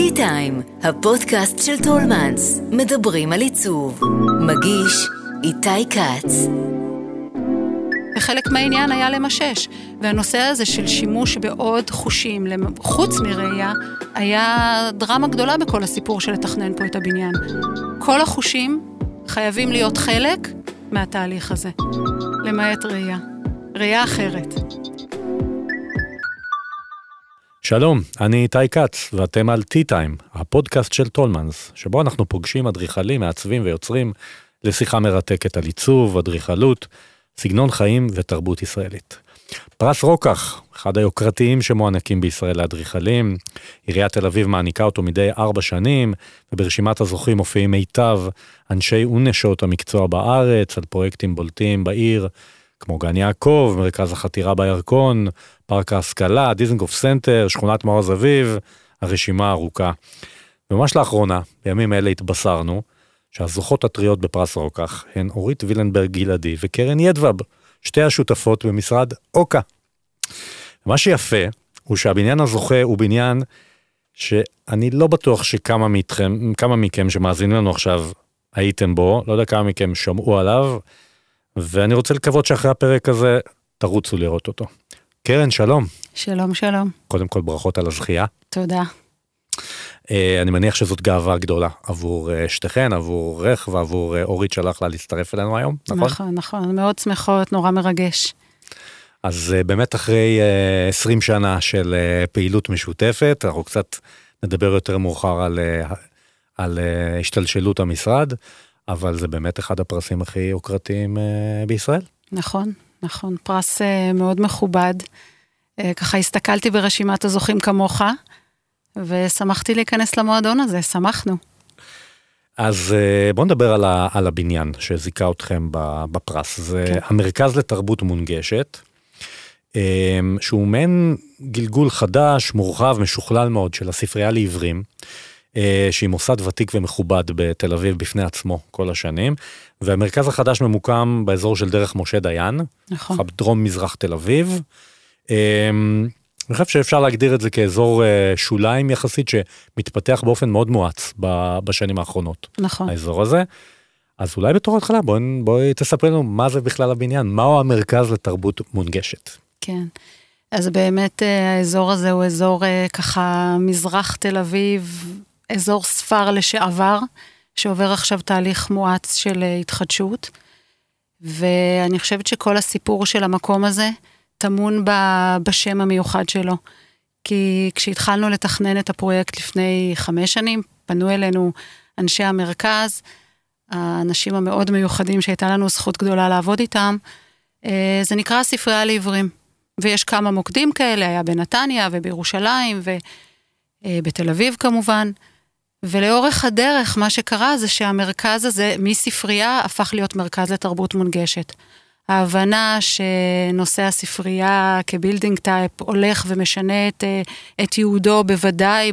tea טיים, הפודקאסט של טולמנס, מדברים על עיצוב. מגיש איתי כץ. וחלק מהעניין היה למשש. והנושא הזה של שימוש בעוד חושים, חוץ מראייה, היה דרמה גדולה בכל הסיפור של לתכנן פה את הבניין. כל החושים חייבים להיות חלק מהתהליך הזה, למעט ראייה. ראייה אחרת. שלום, אני איתי כץ, ואתם על T-Time, הפודקאסט של טולמנס, שבו אנחנו פוגשים אדריכלים, מעצבים ויוצרים לשיחה מרתקת על עיצוב, אדריכלות, סגנון חיים ותרבות ישראלית. פרס רוקח, אחד היוקרתיים שמוענקים בישראל לאדריכלים, עיריית תל אביב מעניקה אותו מדי ארבע שנים, וברשימת הזוכים מופיעים מיטב אנשי ונשות המקצוע בארץ, על פרויקטים בולטים בעיר, כמו גן יעקב, מרכז החתירה בירקון, פארק ההשכלה, דיזנגוף סנטר, שכונת מעוז אביב, הרשימה ארוכה. ממש לאחרונה, בימים אלה התבשרנו, שהזוכות הטריות בפרס רוקח הן אורית וילנברג גלעדי וקרן ידווב, שתי השותפות במשרד אוקה. מה שיפה הוא שהבניין הזוכה הוא בניין שאני לא בטוח שכמה מכם, כמה מכם שמאזינים לנו עכשיו הייתם בו, לא יודע כמה מכם שמעו עליו, ואני רוצה לקוות שאחרי הפרק הזה תרוצו לראות אותו. קרן, שלום. שלום, שלום. קודם כל ברכות על הזכייה. תודה. Uh, אני מניח שזאת גאווה גדולה עבור uh, שתיכן, עבור רך ועבור uh, אורית שהלך לה להצטרף אלינו היום, נכון? נכון, נכון, מאוד שמחות, נורא מרגש. אז באמת אחרי uh, 20 שנה של פעילות משותפת, אנחנו קצת נדבר יותר מאוחר על, על השתלשלות המשרד, אבל זה באמת אחד הפרסים הכי יוקרתיים uh, בישראל. נכון, נכון, פרס uh, מאוד מכובד. Uh, ככה הסתכלתי ברשימת הזוכים כמוך, ושמחתי להיכנס למועדון הזה, שמחנו. אז בואו נדבר על, ה, על הבניין שזיכה אתכם בפרס. זה כן. המרכז לתרבות מונגשת, שהוא מעין גלגול חדש, מורחב, משוכלל מאוד של הספרייה לעיוורים. אה, שהיא מוסד ותיק ומכובד בתל אביב בפני עצמו כל השנים, והמרכז החדש ממוקם באזור של דרך משה דיין, נכון, דרום מזרח תל אביב. אה, אני חושב שאפשר להגדיר את זה כאזור אה, שוליים יחסית שמתפתח באופן מאוד מואץ בשנים האחרונות. נכון. האזור הזה. אז אולי בתור התחלה בואי בוא תספרי לנו מה זה בכלל הבניין, מהו המרכז לתרבות מונגשת. כן. אז באמת האזור הזה הוא אזור ככה מזרח תל אביב, אזור ספר לשעבר, שעובר עכשיו תהליך מואץ של אה, התחדשות. ואני חושבת שכל הסיפור של המקום הזה טמון בשם המיוחד שלו. כי כשהתחלנו לתכנן את הפרויקט לפני חמש שנים, פנו אלינו אנשי המרכז, האנשים המאוד מיוחדים שהייתה לנו זכות גדולה לעבוד איתם, אה, זה נקרא הספרייה לעיוורים. ויש כמה מוקדים כאלה, היה בנתניה ובירושלים ובתל אה, אביב כמובן. ולאורך הדרך, מה שקרה זה שהמרכז הזה, מספרייה, הפך להיות מרכז לתרבות מונגשת. ההבנה שנושא הספרייה כ building type הולך ומשנה את, אה, את ייעודו בוודאי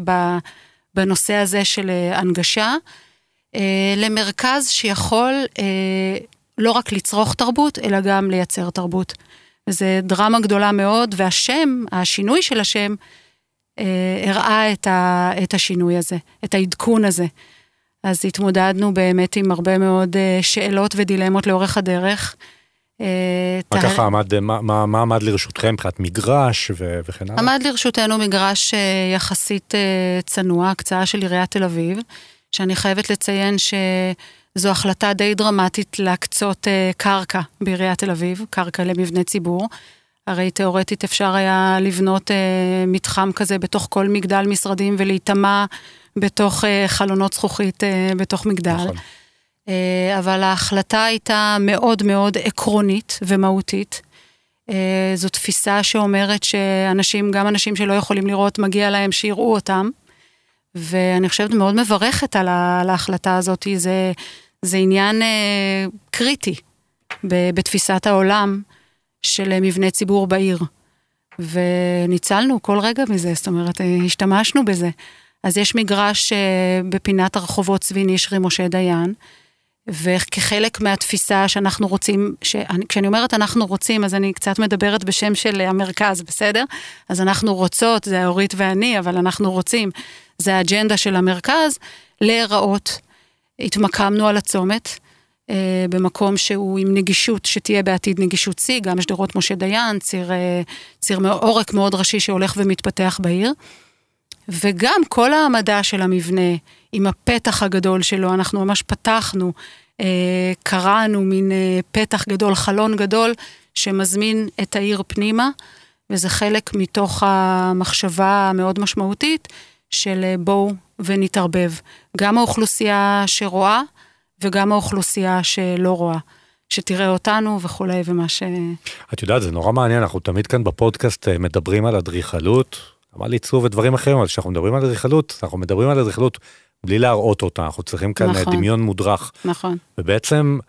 בנושא הזה של אה, הנגשה, אה, למרכז שיכול לא רק לצרוך תרבות, אלא גם לייצר תרבות. וזה דרמה גדולה מאוד, והשם, השינוי של השם, הראה את, ה, את השינוי הזה, את העדכון הזה. אז התמודדנו באמת עם הרבה מאוד אה, שאלות ודילמות לאורך הדרך. אה, מה ככה עמד, מה, מה, מה עמד לרשותכם מבחינת מגרש ו, וכן הלאה? עמד לרשותנו מגרש יחסית צנוע, הקצאה של עיריית תל אביב, שאני חייבת לציין שזו החלטה די דרמטית להקצות קרקע בעיריית תל אביב, קרקע למבנה ציבור. הרי תאורטית אפשר היה לבנות אה, מתחם כזה בתוך כל מגדל משרדים ולהיטמע בתוך אה, חלונות זכוכית אה, בתוך מגדל. נכון. אה, אבל ההחלטה הייתה מאוד מאוד עקרונית ומהותית. אה, זו תפיסה שאומרת שאנשים, גם אנשים שלא יכולים לראות, מגיע להם שיראו אותם. ואני חושבת מאוד מברכת על, ההחלטה הזאת, זה, זה עניין אה, קריטי בתפיסת העולם. של מבני ציבור בעיר. וניצלנו כל רגע מזה, זאת אומרת, השתמשנו בזה. אז יש מגרש אה, בפינת הרחובות סבי נשרי משה דיין, וכחלק מהתפיסה שאנחנו רוצים, שאני, כשאני אומרת אנחנו רוצים, אז אני קצת מדברת בשם של המרכז, בסדר? אז אנחנו רוצות, זה אורית ואני, אבל אנחנו רוצים. זה האג'נדה של המרכז, להיראות. התמקמנו על הצומת, אה, במקום שהוא עם נגישות, שתהיה בעתיד נגישות שיא, גם שדרות משה דיין, ציר, אה, ציר עורק מאוד ראשי שהולך ומתפתח בעיר. וגם כל העמדה של המבנה, עם הפתח הגדול שלו, אנחנו ממש פתחנו, אה, קראנו מין אה, פתח גדול, חלון גדול, שמזמין את העיר פנימה, וזה חלק מתוך המחשבה המאוד משמעותית של אה, בואו ונתערבב. גם האוכלוסייה שרואה וגם האוכלוסייה שלא רואה. שתראה אותנו וכולי ומה ש... את יודעת, זה נורא מעניין, אנחנו תמיד כאן בפודקאסט מדברים על אדריכלות, על עיצוב ודברים אחרים, אבל כשאנחנו מדברים על אדריכלות, אנחנו מדברים על אדריכלות בלי להראות אותה, אנחנו צריכים כאן נכון, דמיון מודרך. נכון. ובעצם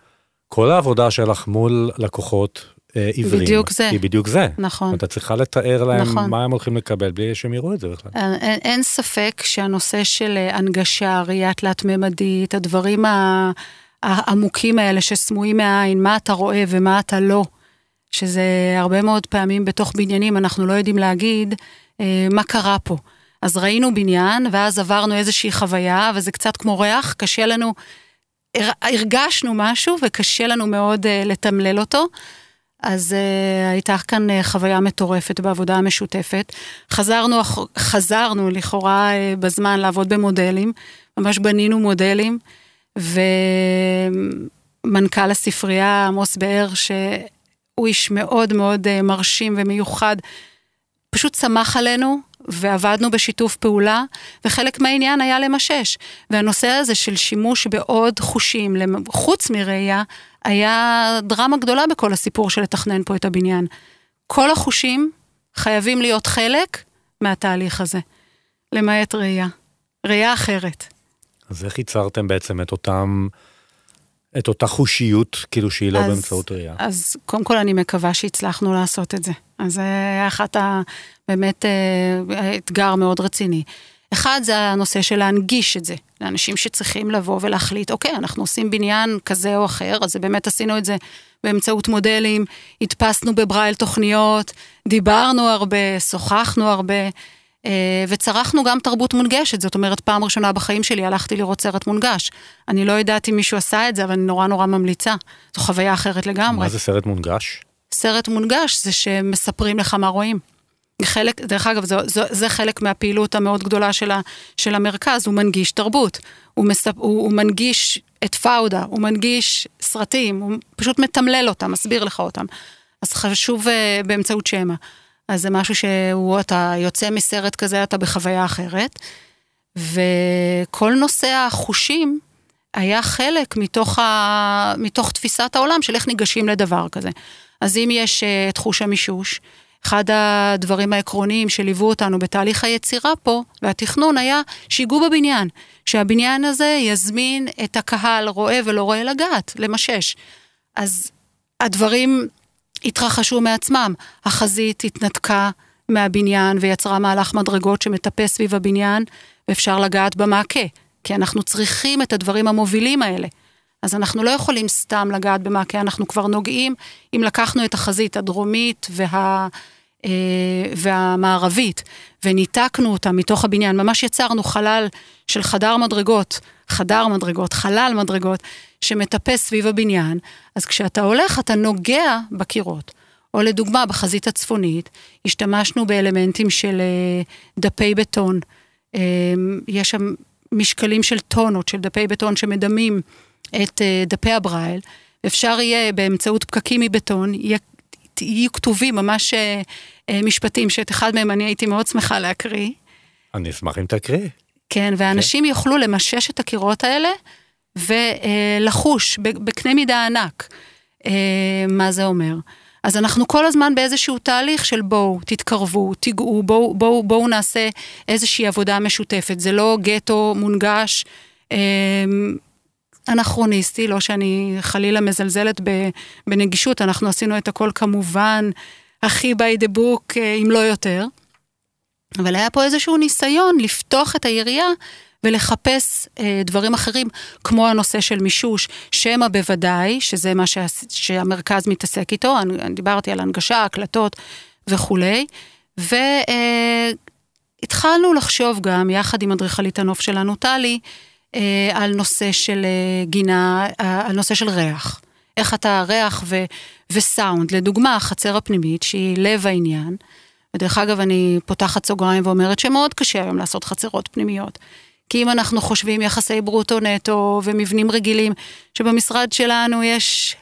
כל העבודה שלך מול לקוחות אה, עיוורים, בדיוק זה. היא בדיוק זה. נכון. אתה צריכה לתאר להם נכון. מה הם הולכים לקבל בלי שהם יראו את זה בכלל. אין, אין, אין ספק שהנושא של אה, הנגשה, ראייה תלת-ממדית, הדברים העמוקים האלה שסמויים מהעין, מה אתה רואה ומה אתה לא, שזה הרבה מאוד פעמים בתוך בניינים אנחנו לא יודעים להגיד אה, מה קרה פה. אז ראינו בניין, ואז עברנו איזושהי חוויה, וזה קצת כמו ריח, קשה לנו, הרגשנו משהו, וקשה לנו מאוד uh, לתמלל אותו. אז uh, הייתה כאן uh, חוויה מטורפת בעבודה המשותפת. חזרנו, חזרנו לכאורה uh, בזמן לעבוד במודלים, ממש בנינו מודלים, ומנכ"ל הספרייה עמוס באר, שהוא איש מאוד מאוד uh, מרשים ומיוחד, פשוט צמח עלינו, ועבדנו בשיתוף פעולה, וחלק מהעניין היה למשש. והנושא הזה של שימוש בעוד חושים, חוץ מראייה, היה דרמה גדולה בכל הסיפור של לתכנן פה את הבניין. כל החושים חייבים להיות חלק מהתהליך הזה, למעט ראייה. ראייה אחרת. אז איך ייצרתם בעצם את אותם... את אותה חושיות, כאילו שהיא לא אז, באמצעות ראייה. אז קודם כל אני מקווה שהצלחנו לעשות את זה. אז זה היה אחת ה... באמת אה, אתגר מאוד רציני. אחד זה הנושא של להנגיש את זה, לאנשים שצריכים לבוא ולהחליט, אוקיי, אנחנו עושים בניין כזה או אחר, אז באמת עשינו את זה באמצעות מודלים, הדפסנו בברייל תוכניות, דיברנו הרבה, שוחחנו הרבה. אה, וצרכנו גם תרבות מונגשת, זאת אומרת, פעם ראשונה בחיים שלי הלכתי לראות סרט מונגש. אני לא יודעת אם מישהו עשה את זה, אבל אני נורא נורא ממליצה. זו חוויה אחרת לגמרי. מה זה סרט מונגש? סרט מונגש זה שמספרים לך מה רואים. חלק, דרך אגב, זה, זה, זה חלק מהפעילות המאוד גדולה של, ה, של המרכז, הוא מנגיש תרבות. הוא, מספ, הוא, הוא מנגיש את פאודה, הוא מנגיש סרטים, הוא פשוט מתמלל אותם, מסביר לך אותם. אז חשוב uh, באמצעות שמע. אז זה משהו שהוא, אתה יוצא מסרט כזה, אתה בחוויה אחרת. וכל נושא החושים היה חלק מתוך, ה... מתוך תפיסת העולם של איך ניגשים לדבר כזה. אז אם יש uh, את חוש המישוש, אחד הדברים העקרוניים שליוו אותנו בתהליך היצירה פה והתכנון היה שיגעו בבניין, שהבניין הזה יזמין את הקהל רואה ולא רואה לגעת, למשש. אז הדברים התרחשו מעצמם. החזית התנתקה מהבניין ויצרה מהלך מדרגות שמטפס סביב הבניין, ואפשר לגעת במעקה, כי אנחנו צריכים את הדברים המובילים האלה. אז אנחנו לא יכולים סתם לגעת במעקה, אנחנו כבר נוגעים, אם לקחנו את החזית הדרומית וה... אה, והמערבית, וניתקנו אותה מתוך הבניין, ממש יצרנו חלל של חדר מדרגות, חדר מדרגות, חלל מדרגות, שמטפס סביב הבניין, אז כשאתה הולך אתה נוגע בקירות. או לדוגמה, בחזית הצפונית, השתמשנו באלמנטים של אה, דפי בטון. אה, יש שם משקלים של טונות של דפי בטון שמדמים את דפי הברייל. אפשר יהיה באמצעות פקקים מבטון, יהיו כתובים ממש אה, אה, משפטים, שאת אחד מהם אני הייתי מאוד שמחה להקריא. אני אשמח אם תקריא. כן, ואנשים okay. יוכלו למשש את הקירות האלה ולחוש בקנה מידה ענק אה, מה זה אומר. אז אנחנו כל הזמן באיזשהו תהליך של בואו, תתקרבו, תיגעו, בואו בוא, בוא נעשה איזושהי עבודה משותפת. זה לא גטו מונגש. אנכרוניסטי, לא שאני חלילה מזלזלת בנגישות, אנחנו עשינו את הכל כמובן הכי by the book, אה, אם לא יותר. אבל היה פה איזשהו ניסיון לפתוח את היריעה ולחפש אה, דברים אחרים, כמו הנושא של מישוש, שמא בוודאי, שזה מה שה, שהמרכז מתעסק איתו, אני, אני דיברתי על הנגשה, הקלטות וכולי, ו... אה, לחשוב גם, יחד עם אדריכלית הנוף שלנו, טלי, על נושא של אה, גינה, אה, על נושא של ריח. איך אתה ריח ו, וסאונד. לדוגמה, החצר הפנימית, שהיא לב העניין, ודרך אגב, אני פותחת סוגריים ואומרת שמאוד קשה היום לעשות חצרות פנימיות. כי אם אנחנו חושבים יחסי ברוטו-נטו ומבנים רגילים, שבמשרד שלנו יש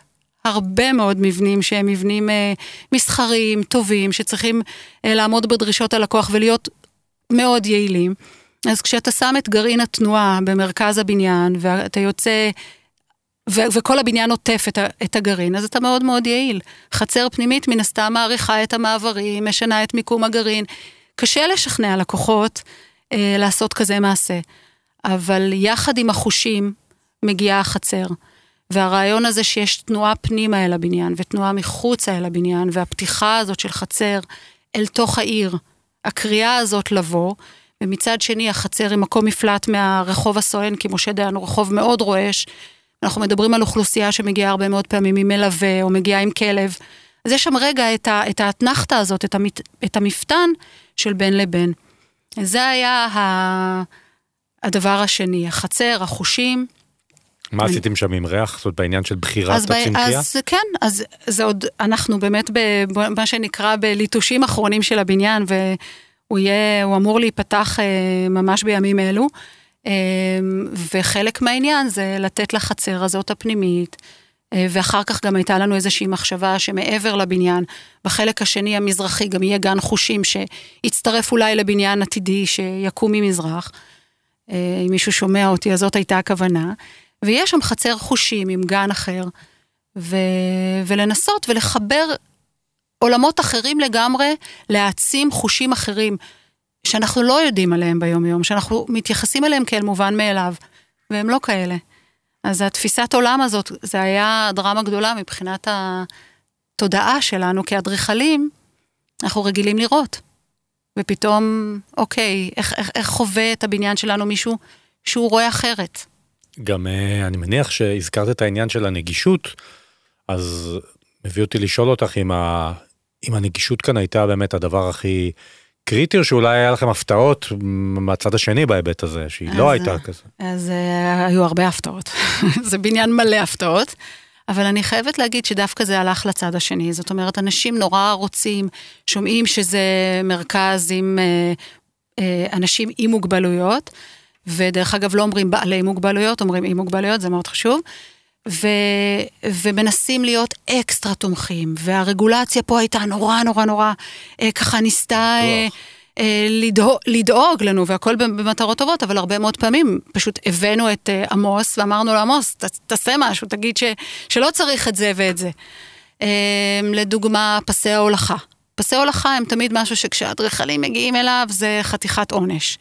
הרבה מאוד מבנים שהם מבנים אה, מסחריים, טובים, שצריכים אה, לעמוד בדרישות הלקוח ולהיות מאוד יעילים. אז כשאתה שם את גרעין התנועה במרכז הבניין, ואתה יוצא, ו- וכל הבניין עוטף את, ה- את הגרעין, אז אתה מאוד מאוד יעיל. חצר פנימית מן הסתם מעריכה את המעברים, משנה את מיקום הגרעין. קשה לשכנע לקוחות אה, לעשות כזה מעשה. אבל יחד עם החושים מגיעה החצר. והרעיון הזה שיש תנועה פנימה אל הבניין ותנועה מחוצה אל הבניין, והפתיחה הזאת של חצר אל תוך העיר, הקריאה הזאת לבוא, ומצד שני החצר היא מקום מפלט מהרחוב הסואן, כי משה דיין הוא רחוב מאוד רועש. אנחנו מדברים על אוכלוסייה שמגיעה הרבה מאוד פעמים עם מלווה או מגיעה עם כלב. אז יש שם רגע את, ה, את האתנחתא הזאת, את, המת, את המפתן של בין לבין. זה היה ה, הדבר השני, החצר, החושים. מה עשיתם שם עם ריח? זאת אומרת, בעניין של בחירת אז, הצמחייה? אז כן, אז זה עוד, אנחנו באמת במה שנקרא בליטושים אחרונים של הבניין, והוא יהיה, הוא אמור להיפתח אה, ממש בימים אלו. אה, וחלק מהעניין זה לתת לחצר הזאת הפנימית, אה, ואחר כך גם הייתה לנו איזושהי מחשבה שמעבר לבניין, בחלק השני המזרחי גם יהיה גן חושים שיצטרף אולי לבניין עתידי שיקום ממזרח. אם מישהו שומע אותי, אז זאת הייתה הכוונה. ויש שם חצר חושים עם גן אחר, ו... ולנסות ולחבר עולמות אחרים לגמרי, להעצים חושים אחרים, שאנחנו לא יודעים עליהם ביום-יום, שאנחנו מתייחסים אליהם כאל מובן מאליו, והם לא כאלה. אז התפיסת עולם הזאת, זה היה דרמה גדולה מבחינת התודעה שלנו כאדריכלים, אנחנו רגילים לראות. ופתאום, אוקיי, איך, איך, איך חווה את הבניין שלנו מישהו שהוא רואה אחרת? גם אה, אני מניח שהזכרת את העניין של הנגישות, אז מביא אותי לשאול אותך אם. אם הנגישות כאן הייתה באמת הדבר הכי קריטי, או שאולי היה לכם הפתעות מהצד השני בהיבט הזה, שהיא לא אז, הייתה כזה. אז uh, היו הרבה הפתעות. זה בניין מלא הפתעות. אבל אני חייבת להגיד שדווקא זה הלך לצד השני. זאת אומרת, אנשים נורא רוצים, שומעים שזה מרכז עם uh, uh, אנשים עם מוגבלויות, ודרך אגב לא אומרים בעלי מוגבלויות, אומרים עם מוגבלויות, זה מאוד חשוב. ו, ומנסים להיות אקסטרה תומכים, והרגולציה פה הייתה נורא נורא נורא, אה, ככה ניסתה אה, אה, לדאוג, לדאוג לנו, והכל במטרות טובות, אבל הרבה מאוד פעמים פשוט הבאנו את אה, עמוס ואמרנו לו, עמוס, ת, תעשה משהו, תגיד ש, שלא צריך את זה ואת זה. אה, לדוגמה, פסי ההולכה. פסי הולכה הם תמיד משהו שכשהאדריכלים מגיעים אליו זה חתיכת עונש.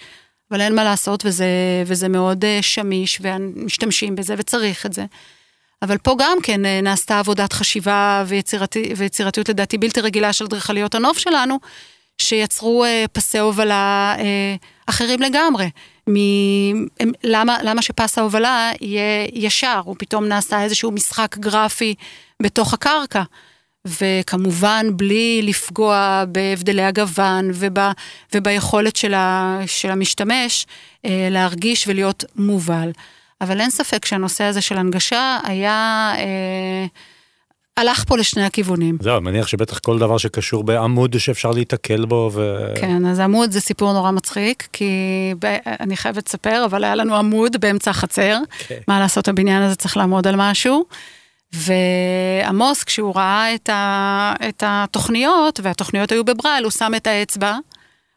אבל אין מה לעשות, וזה, וזה מאוד uh, שמיש, ומשתמשים בזה, וצריך את זה. אבל פה גם כן uh, נעשתה עבודת חשיבה ויצירתי, ויצירתיות לדעתי בלתי רגילה של אדריכליות הנוף שלנו, שיצרו uh, פסי הובלה uh, אחרים לגמרי. מ... הם, למה, למה שפס ההובלה יהיה ישר, הוא פתאום נעשה איזשהו משחק גרפי בתוך הקרקע. וכמובן בלי לפגוע בהבדלי הגוון וב, וביכולת של, ה, של המשתמש אה, להרגיש ולהיות מובל. אבל אין ספק שהנושא הזה של הנגשה היה... אה, הלך פה לשני הכיוונים. זהו, אני מניח שבטח כל דבר שקשור בעמוד שאפשר להיתקל בו ו... כן, אז עמוד זה סיפור נורא מצחיק, כי ב... אני חייבת לספר, אבל היה לנו עמוד באמצע החצר. Okay. כן. מה לעשות, הבניין הזה צריך לעמוד על משהו. ועמוס, כשהוא ראה את, ה, את התוכניות, והתוכניות היו בברייל, הוא שם את האצבע,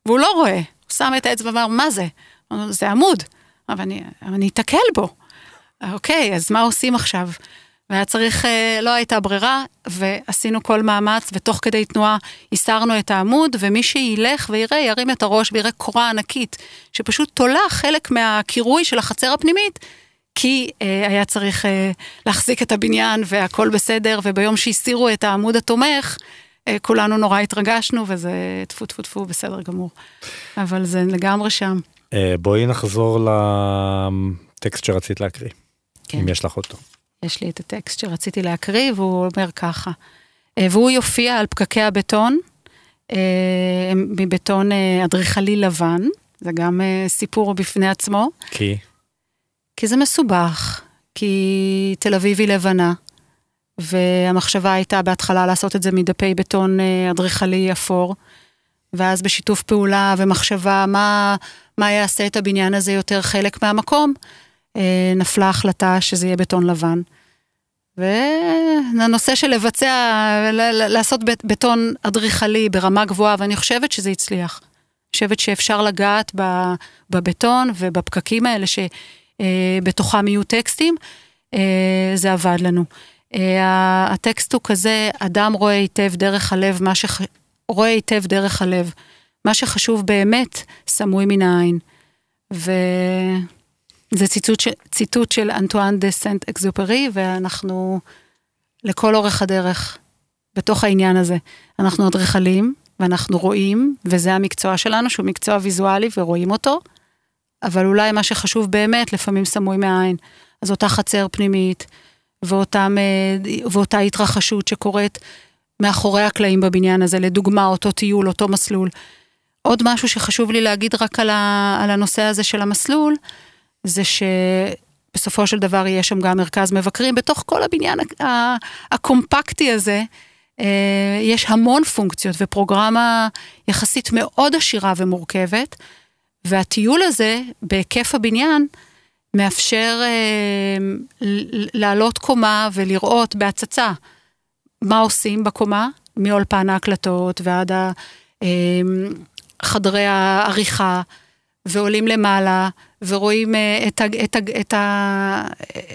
והוא לא רואה. הוא שם את האצבע ואמר, מה זה? זה עמוד, אבל אני, אני אתקל בו. אוקיי, אז מה עושים עכשיו? והיה צריך, אה, לא הייתה ברירה, ועשינו כל מאמץ, ותוך כדי תנועה הסרנו את העמוד, ומי שילך ויראה, ירים את הראש ויראה קורה ענקית, שפשוט תולה חלק מהקירוי של החצר הפנימית, כי אה, היה צריך אה, להחזיק את הבניין והכל בסדר, וביום שהסירו את העמוד התומך, אה, כולנו נורא התרגשנו, וזה טפו טפו טפו בסדר גמור. אבל זה לגמרי שם. אה, בואי נחזור לטקסט שרצית להקריא, כן. אם יש לך אותו. יש לי את הטקסט שרציתי להקריא, והוא אומר ככה, אה, והוא יופיע על פקקי הבטון, הם מבטון אדריכלי לבן, זה גם סיפור בפני עצמו. כי? כי זה מסובך, כי תל אביב היא לבנה, והמחשבה הייתה בהתחלה לעשות את זה מדפי בטון אדריכלי אפור, ואז בשיתוף פעולה ומחשבה מה, מה יעשה את הבניין הזה יותר חלק מהמקום, נפלה החלטה שזה יהיה בטון לבן. והנושא של לבצע, לעשות בטון אדריכלי ברמה גבוהה, ואני חושבת שזה הצליח. אני חושבת שאפשר לגעת בבטון ובפקקים האלה שבתוכם יהיו טקסטים, אה, זה עבד לנו. אה, הטקסט הוא כזה, אדם רואה היטב דרך הלב, מה שח... רואה היטב דרך הלב. מה שחשוב באמת, סמוי מן העין. ו... זה ציטוט, ציטוט של אנטואן דה סנט אקזופרי, ואנחנו לכל אורך הדרך בתוך העניין הזה. אנחנו אדריכלים, ואנחנו רואים, וזה המקצוע שלנו, שהוא מקצוע ויזואלי ורואים אותו, אבל אולי מה שחשוב באמת, לפעמים סמוי מהעין. אז אותה חצר פנימית, ואותם, אה, ואותה התרחשות שקורית מאחורי הקלעים בבניין הזה, לדוגמה, אותו טיול, אותו מסלול. עוד משהו שחשוב לי להגיד רק על, ה, על הנושא הזה של המסלול, זה שבסופו של דבר יהיה שם גם מרכז מבקרים. בתוך כל הבניין הקומפקטי הזה, אה, יש המון פונקציות ופרוגרמה יחסית מאוד עשירה ומורכבת, והטיול הזה, בהיקף הבניין, מאפשר אה, לעלות קומה ולראות בהצצה מה עושים בקומה, מאולפן ההקלטות ועד אה, חדרי העריכה, ועולים למעלה, ורואים אה, את, את, את,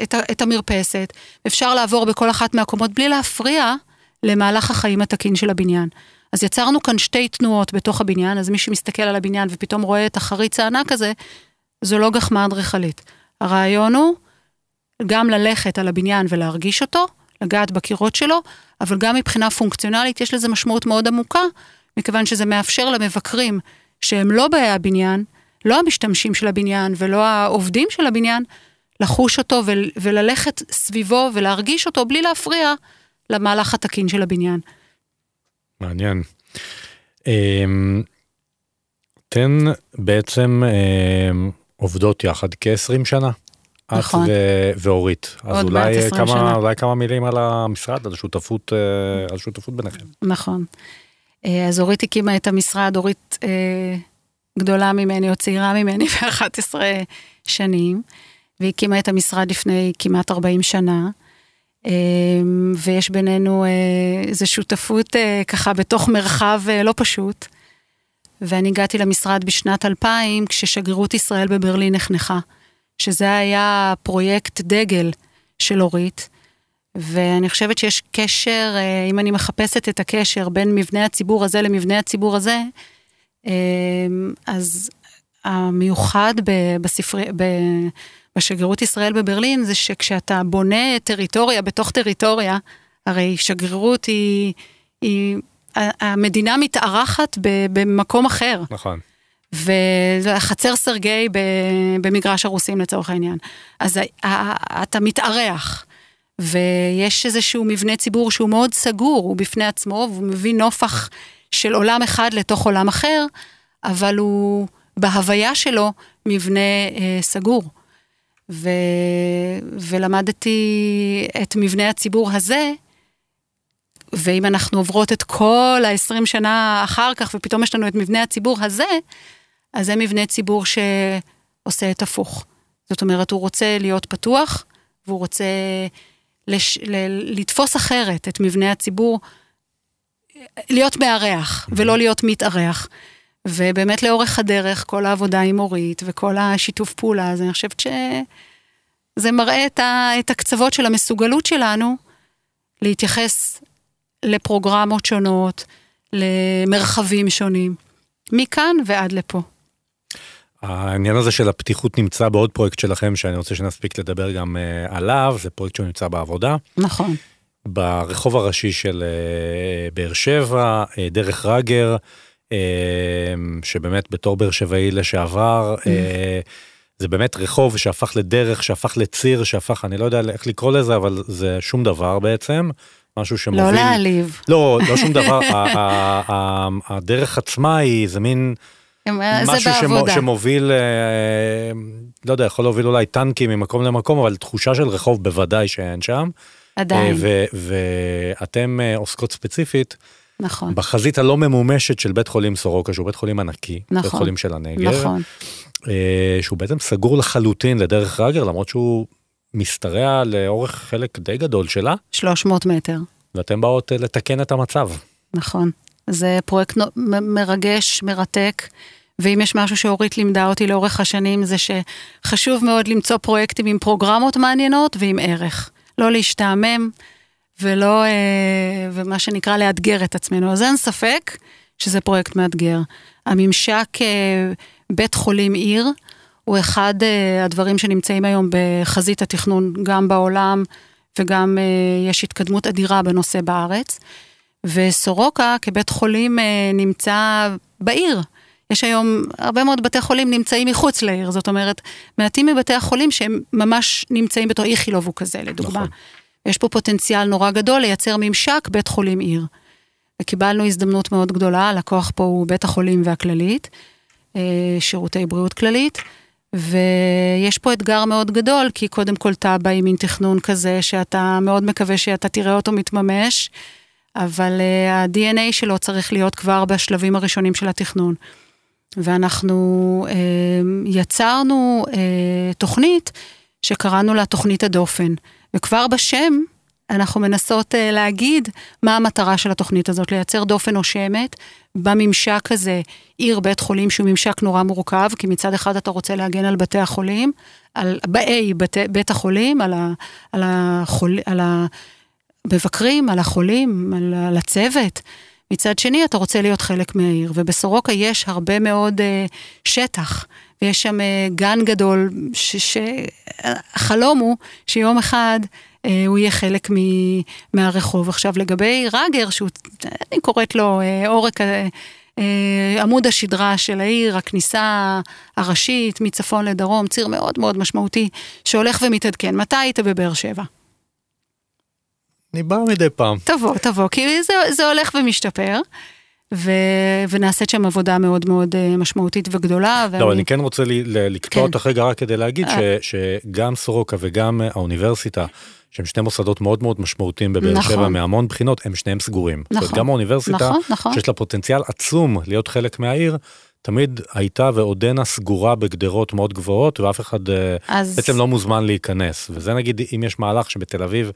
את, את המרפסת. אפשר לעבור בכל אחת מהקומות בלי להפריע למהלך החיים התקין של הבניין. אז יצרנו כאן שתי תנועות בתוך הבניין, אז מי שמסתכל על הבניין ופתאום רואה את החריץ הענק הזה, זו לא גחמה אדריכלית. הרעיון הוא גם ללכת על הבניין ולהרגיש אותו, לגעת בקירות שלו, אבל גם מבחינה פונקציונלית יש לזה משמעות מאוד עמוקה, מכיוון שזה מאפשר למבקרים שהם לא באי הבניין, לא המשתמשים של הבניין ולא העובדים של הבניין, לחוש אותו ול, וללכת סביבו ולהרגיש אותו בלי להפריע למהלך התקין של הבניין. מעניין. אמ, אתן בעצם אמ, עובדות יחד כ-20 שנה. נכון. את ו- ואורית. אז אולי כמה, שנה. אולי כמה מילים על המשרד, על השותפות, אה, על השותפות ביניכם. נכון. אה, אז אורית הקימה את המשרד, אורית אה, גדולה ממני או צעירה ממני ב-11 שנים, והקימה את המשרד לפני כמעט 40 שנה. ויש בינינו איזו שותפות ככה בתוך מרחב לא פשוט. ואני הגעתי למשרד בשנת 2000 כששגרירות ישראל בברלין נחנכה, שזה היה פרויקט דגל של אורית. ואני חושבת שיש קשר, אם אני מחפשת את הקשר בין מבנה הציבור הזה למבנה הציבור הזה, אז המיוחד בספרי, בשגרירות ישראל בברלין זה שכשאתה בונה טריטוריה בתוך טריטוריה, הרי שגרירות היא, היא המדינה מתארחת במקום אחר. נכון. וחצר סרגי במגרש הרוסים לצורך העניין. אז אתה מתארח, ויש איזשהו מבנה ציבור שהוא מאוד סגור, הוא בפני עצמו, והוא מביא נופח של עולם אחד לתוך עולם אחר, אבל הוא בהוויה שלו מבנה אה, סגור. ו, ולמדתי את מבנה הציבור הזה, ואם אנחנו עוברות את כל ה-20 שנה אחר כך, ופתאום יש לנו את מבנה הציבור הזה, אז זה מבנה ציבור שעושה את הפוך. זאת אומרת, הוא רוצה להיות פתוח, והוא רוצה לש, ל, לתפוס אחרת את מבנה הציבור, להיות מארח, ולא להיות מתארח. ובאמת לאורך הדרך, כל העבודה עם אורית וכל השיתוף פעולה, אז אני חושבת שזה מראה את, ה, את הקצוות של המסוגלות שלנו להתייחס לפרוגרמות שונות, למרחבים שונים, מכאן ועד לפה. העניין הזה של הפתיחות נמצא בעוד פרויקט שלכם שאני רוצה שנספיק לדבר גם uh, עליו, זה פרויקט שנמצא בעבודה. נכון. ברחוב הראשי של uh, באר שבע, uh, דרך רגר, שבאמת בתור באר שבעי לשעבר, זה באמת רחוב שהפך לדרך, שהפך לציר, שהפך, אני לא יודע איך לקרוא לזה, אבל זה שום דבר בעצם. משהו שמוביל... לא להעליב. לא, לא שום דבר, הדרך עצמה היא איזה מין... משהו שמו, שמוביל, אה, לא יודע, יכול להוביל אולי טנקים ממקום למקום, אבל תחושה של רחוב בוודאי שאין שם. עדיין. אה, ואתם אה, עוסקות ספציפית. נכון. בחזית הלא ממומשת של בית חולים סורוקה, שהוא בית חולים ענקי, נכון, בית חולים של הנגב, נכון. שהוא בעצם סגור לחלוטין לדרך רגר, למרות שהוא משתרע לאורך חלק די גדול שלה. 300 מטר. ואתם באות לתקן את המצב. נכון. זה פרויקט מרגש, מרתק, ואם יש משהו שאורית לימדה אותי לאורך השנים, זה שחשוב מאוד למצוא פרויקטים עם פרוגרמות מעניינות ועם ערך. לא להשתעמם ולא, אה, ומה שנקרא לאתגר את עצמנו. אז אין ספק שזה פרויקט מאתגר. הממשק אה, בית חולים עיר הוא אחד אה, הדברים שנמצאים היום בחזית התכנון, גם בעולם וגם יש התקדמות אדירה בנושא בארץ. וסורוקה כבית חולים נמצא בעיר. יש היום, הרבה מאוד בתי חולים נמצאים מחוץ לעיר, זאת אומרת, מעטים מבתי החולים שהם ממש נמצאים בתור איכילוב הוא כזה, לדוגמה. נכון. יש פה פוטנציאל נורא גדול לייצר ממשק בית חולים עיר. וקיבלנו הזדמנות מאוד גדולה, הלקוח פה הוא בית החולים והכללית, אה, שירותי בריאות כללית, ויש פה אתגר מאוד גדול, כי קודם כל בא עם מין תכנון כזה, שאתה מאוד מקווה שאתה תראה אותו מתממש, אבל uh, ה-DNA שלו צריך להיות כבר בשלבים הראשונים של התכנון. ואנחנו uh, יצרנו uh, תוכנית שקראנו לה תוכנית הדופן. וכבר בשם אנחנו מנסות uh, להגיד מה המטרה של התוכנית הזאת, לייצר דופן נושמת בממשק הזה, עיר בית חולים שהוא ממשק נורא מורכב, כי מצד אחד אתה רוצה להגן על בתי החולים, על ב-A, בית, החולים, על, ה, על, החול, על המבקרים, על החולים, על, על הצוות. מצד שני, אתה רוצה להיות חלק מהעיר, ובסורוקה יש הרבה מאוד uh, שטח, ויש שם uh, גן גדול, שהחלום הוא שיום אחד uh, הוא יהיה חלק מ, מהרחוב. עכשיו, לגבי רגר, שהוא, אני קוראת לו uh, עורק... Uh, עמוד השדרה של העיר, הכניסה הראשית מצפון לדרום, ציר מאוד מאוד משמעותי שהולך ומתעדכן. מתי היית בבאר שבע? אני בא מדי פעם. תבוא, תבוא, כי זה, זה הולך ומשתפר. ו... ונעשית שם עבודה מאוד מאוד אה, משמעותית וגדולה. לא, ואני... אני כן רוצה לקטוע כן. אותך רגע רק כדי להגיד אה. ש... שגם סורוקה וגם האוניברסיטה, שהם שני מוסדות מאוד מאוד משמעותיים בבאר נכון. שבע מהמון בחינות, הם שניהם סגורים. נכון. זאת אומרת, נכון. גם האוניברסיטה, נכון, נכון. שיש לה פוטנציאל עצום להיות חלק מהעיר, תמיד הייתה ועודנה סגורה בגדרות מאוד גבוהות, ואף אחד אה, אז... בעצם לא מוזמן להיכנס. וזה נגיד, אם יש מהלך שבתל אביב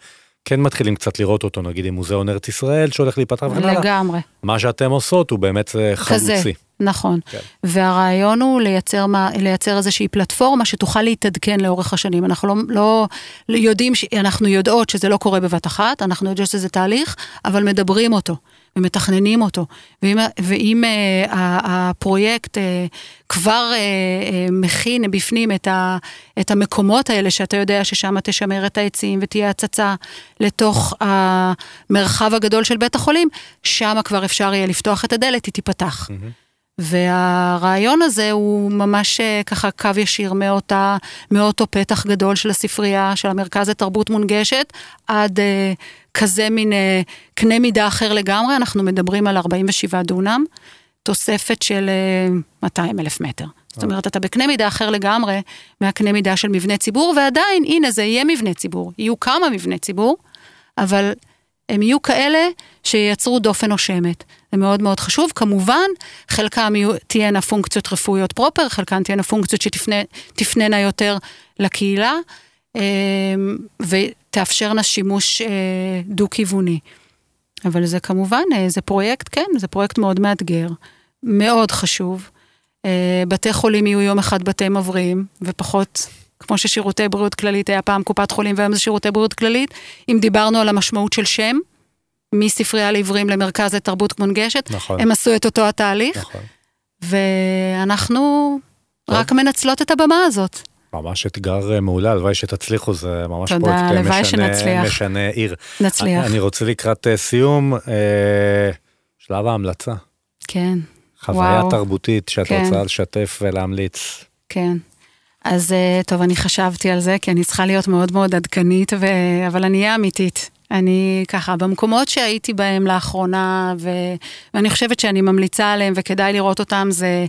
כן מתחילים קצת לראות אותו, נגיד עם מוזיאון ארץ ישראל שהולך להיפתח וכן הלאה. לגמרי. מה שאתם עושות הוא באמת אה, חלוצי. כזה, נכון. כן. והרעיון הוא לייצר, לייצר איזושהי פלטפורמה שתוכל להתעדכן לאורך השנים. אנחנו לא, לא יודעים, אנחנו יודעות שזה לא קורה בבת אחת, אנחנו יודעות שזה תהליך, אבל מדברים אותו. ומתכננים אותו. ואם, ואם uh, הפרויקט uh, כבר uh, uh, מכין בפנים את, ה, את המקומות האלה, שאתה יודע ששם תשמר את העצים ותהיה הצצה לתוך המרחב הגדול של בית החולים, שם כבר אפשר יהיה לפתוח את הדלת, היא תיפתח. Mm-hmm. והרעיון הזה הוא ממש ככה קו ישיר מאותה, מאותו פתח גדול של הספרייה, של המרכז לתרבות מונגשת, עד כזה מין אה, קנה מידה אחר לגמרי, אנחנו מדברים על 47 דונם, תוספת של 200 אה, אלף מטר. זאת אומרת, אתה בקנה מידה אחר לגמרי מהקנה מידה של מבנה ציבור, ועדיין, הנה, זה יהיה מבנה ציבור. יהיו כמה מבני ציבור, אבל הם יהיו כאלה שייצרו דופן נושמת. זה מאוד מאוד חשוב. כמובן, חלקם תהיינה פונקציות רפואיות פרופר, חלקן תהיינה פונקציות שתפננה יותר לקהילה, אה, תאפשרנה שימוש אה, דו-כיווני. אבל זה כמובן, אה, זה פרויקט, כן, זה פרויקט מאוד מאתגר, מאוד חשוב. אה, בתי חולים יהיו יום אחד בתי מבריאים, ופחות, כמו ששירותי בריאות כללית היה פעם קופת חולים והיום זה שירותי בריאות כללית, אם דיברנו על המשמעות של שם, מספרייה לעיוורים למרכז לתרבות מונגשת, נכון. הם עשו את אותו התהליך, נכון. ואנחנו טוב. רק מנצלות את הבמה הזאת. ממש אתגר אה, מעולה, הלוואי שתצליחו, זה ממש תודה, פרויקט אה, משנה, שנצליח. משנה עיר. נצליח. אני, רוצה לקראת אה, סיום, אה, שלב ההמלצה. כן. חוויה וואו. תרבותית שאת כן. רוצה לשתף ולהמליץ. כן. אז טוב, אני חשבתי על זה, כי אני צריכה להיות מאוד מאוד עדכנית, ו... אבל אני אהיה אמיתית. אני ככה, במקומות שהייתי בהם לאחרונה, ו... ואני חושבת שאני ממליצה עליהם וכדאי לראות אותם, זה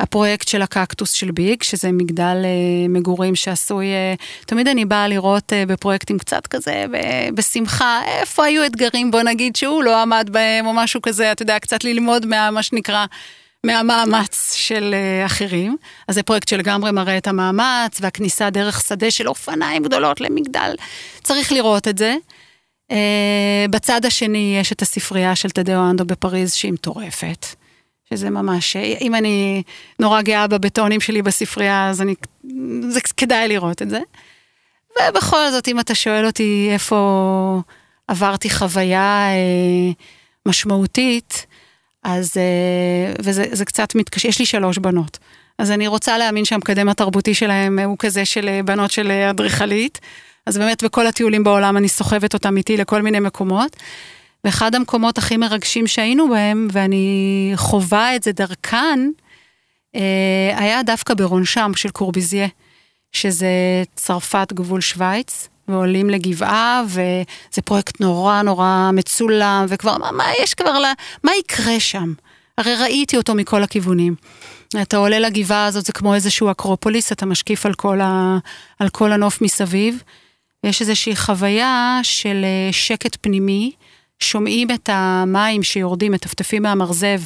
הפרויקט של הקקטוס של ביג, שזה מגדל אה, מגורים שעשוי, אה, תמיד אני באה לראות אה, בפרויקטים קצת כזה, בשמחה, איפה היו אתגרים, בוא נגיד שהוא לא עמד בהם, או משהו כזה, אתה יודע, קצת ללמוד מה, מה שנקרא, מהמאמץ של uh, אחרים. אז זה פרויקט שלגמרי מראה את המאמץ, והכניסה דרך שדה של אופניים גדולות למגדל. צריך לראות את זה. Uh, בצד השני יש את הספרייה של תדאו אנדו בפריז, שהיא מטורפת. שזה ממש, אם אני נורא גאה בבטונים שלי בספרייה, אז אני, זה כדאי לראות את זה. ובכל זאת, אם אתה שואל אותי איפה עברתי חוויה אה, משמעותית, אז, אה, וזה קצת מתקשה, יש לי שלוש בנות. אז אני רוצה להאמין שהמקדם התרבותי שלהם הוא כזה של אה, בנות של אדריכלית. אז באמת בכל הטיולים בעולם אני סוחבת אותם איתי לכל מיני מקומות. ואחד המקומות הכי מרגשים שהיינו בהם, ואני חווה את זה דרכן, היה דווקא ברונשם של קורביזיה, שזה צרפת גבול שווייץ. ועולים לגבעה, וזה פרויקט נורא נורא מצולם, וכבר, מה, מה יש כבר, לה, מה יקרה שם? הרי ראיתי אותו מכל הכיוונים. אתה עולה לגבעה הזאת, זה כמו איזשהו אקרופוליס, אתה משקיף על כל, ה, על כל הנוף מסביב. יש איזושהי חוויה של אה, שקט פנימי, שומעים את המים שיורדים, מטפטפים מהמרזב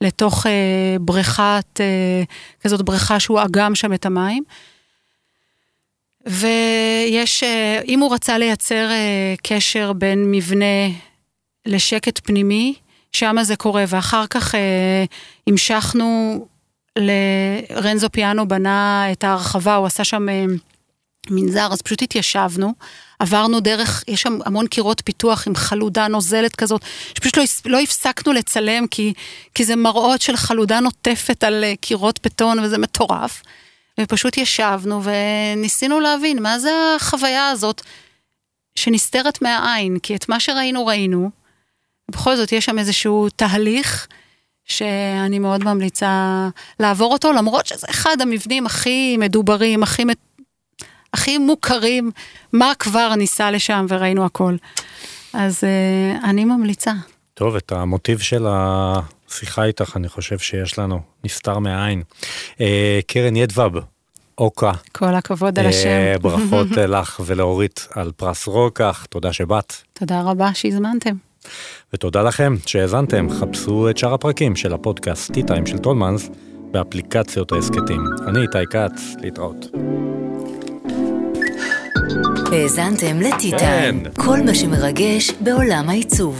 לתוך אה, בריכת, אה, כזאת בריכה שהוא אגם שם את המים. ויש, אה, אם הוא רצה לייצר אה, קשר בין מבנה לשקט פנימי, שם זה קורה, ואחר כך אה, המשכנו, לרנזו פיאנו בנה את ההרחבה, הוא עשה שם מנזר, אז פשוט התיישבנו, עברנו דרך, יש שם המון קירות פיתוח עם חלודה נוזלת כזאת, שפשוט לא, לא הפסקנו לצלם, כי, כי זה מראות של חלודה נוטפת על קירות בטון, וזה מטורף. ופשוט ישבנו וניסינו להבין מה זה החוויה הזאת שנסתרת מהעין, כי את מה שראינו ראינו, בכל זאת יש שם איזשהו תהליך שאני מאוד ממליצה לעבור אותו, למרות שזה אחד המבנים הכי מדוברים, הכי, הכי מוכרים, מה כבר ניסע לשם וראינו הכל. אז uh, אני ממליצה. טוב, את המוטיב של השיחה איתך, אני חושב שיש לנו, נסתר מהעין. אה, קרן ידבב, אוקה. כל הכבוד על השם. אה, ברכות לך ולאורית על פרס רוקח, תודה שבאת. תודה רבה שהזמנתם. ותודה לכם שהאזנתם, חפשו את שאר הפרקים של הפודקאסט T-Time של טולמנס באפליקציות ההסכתים. אני איתי כץ, להתראות. האזנתם לטיטיים, כן. כל מה שמרגש בעולם העיצוב.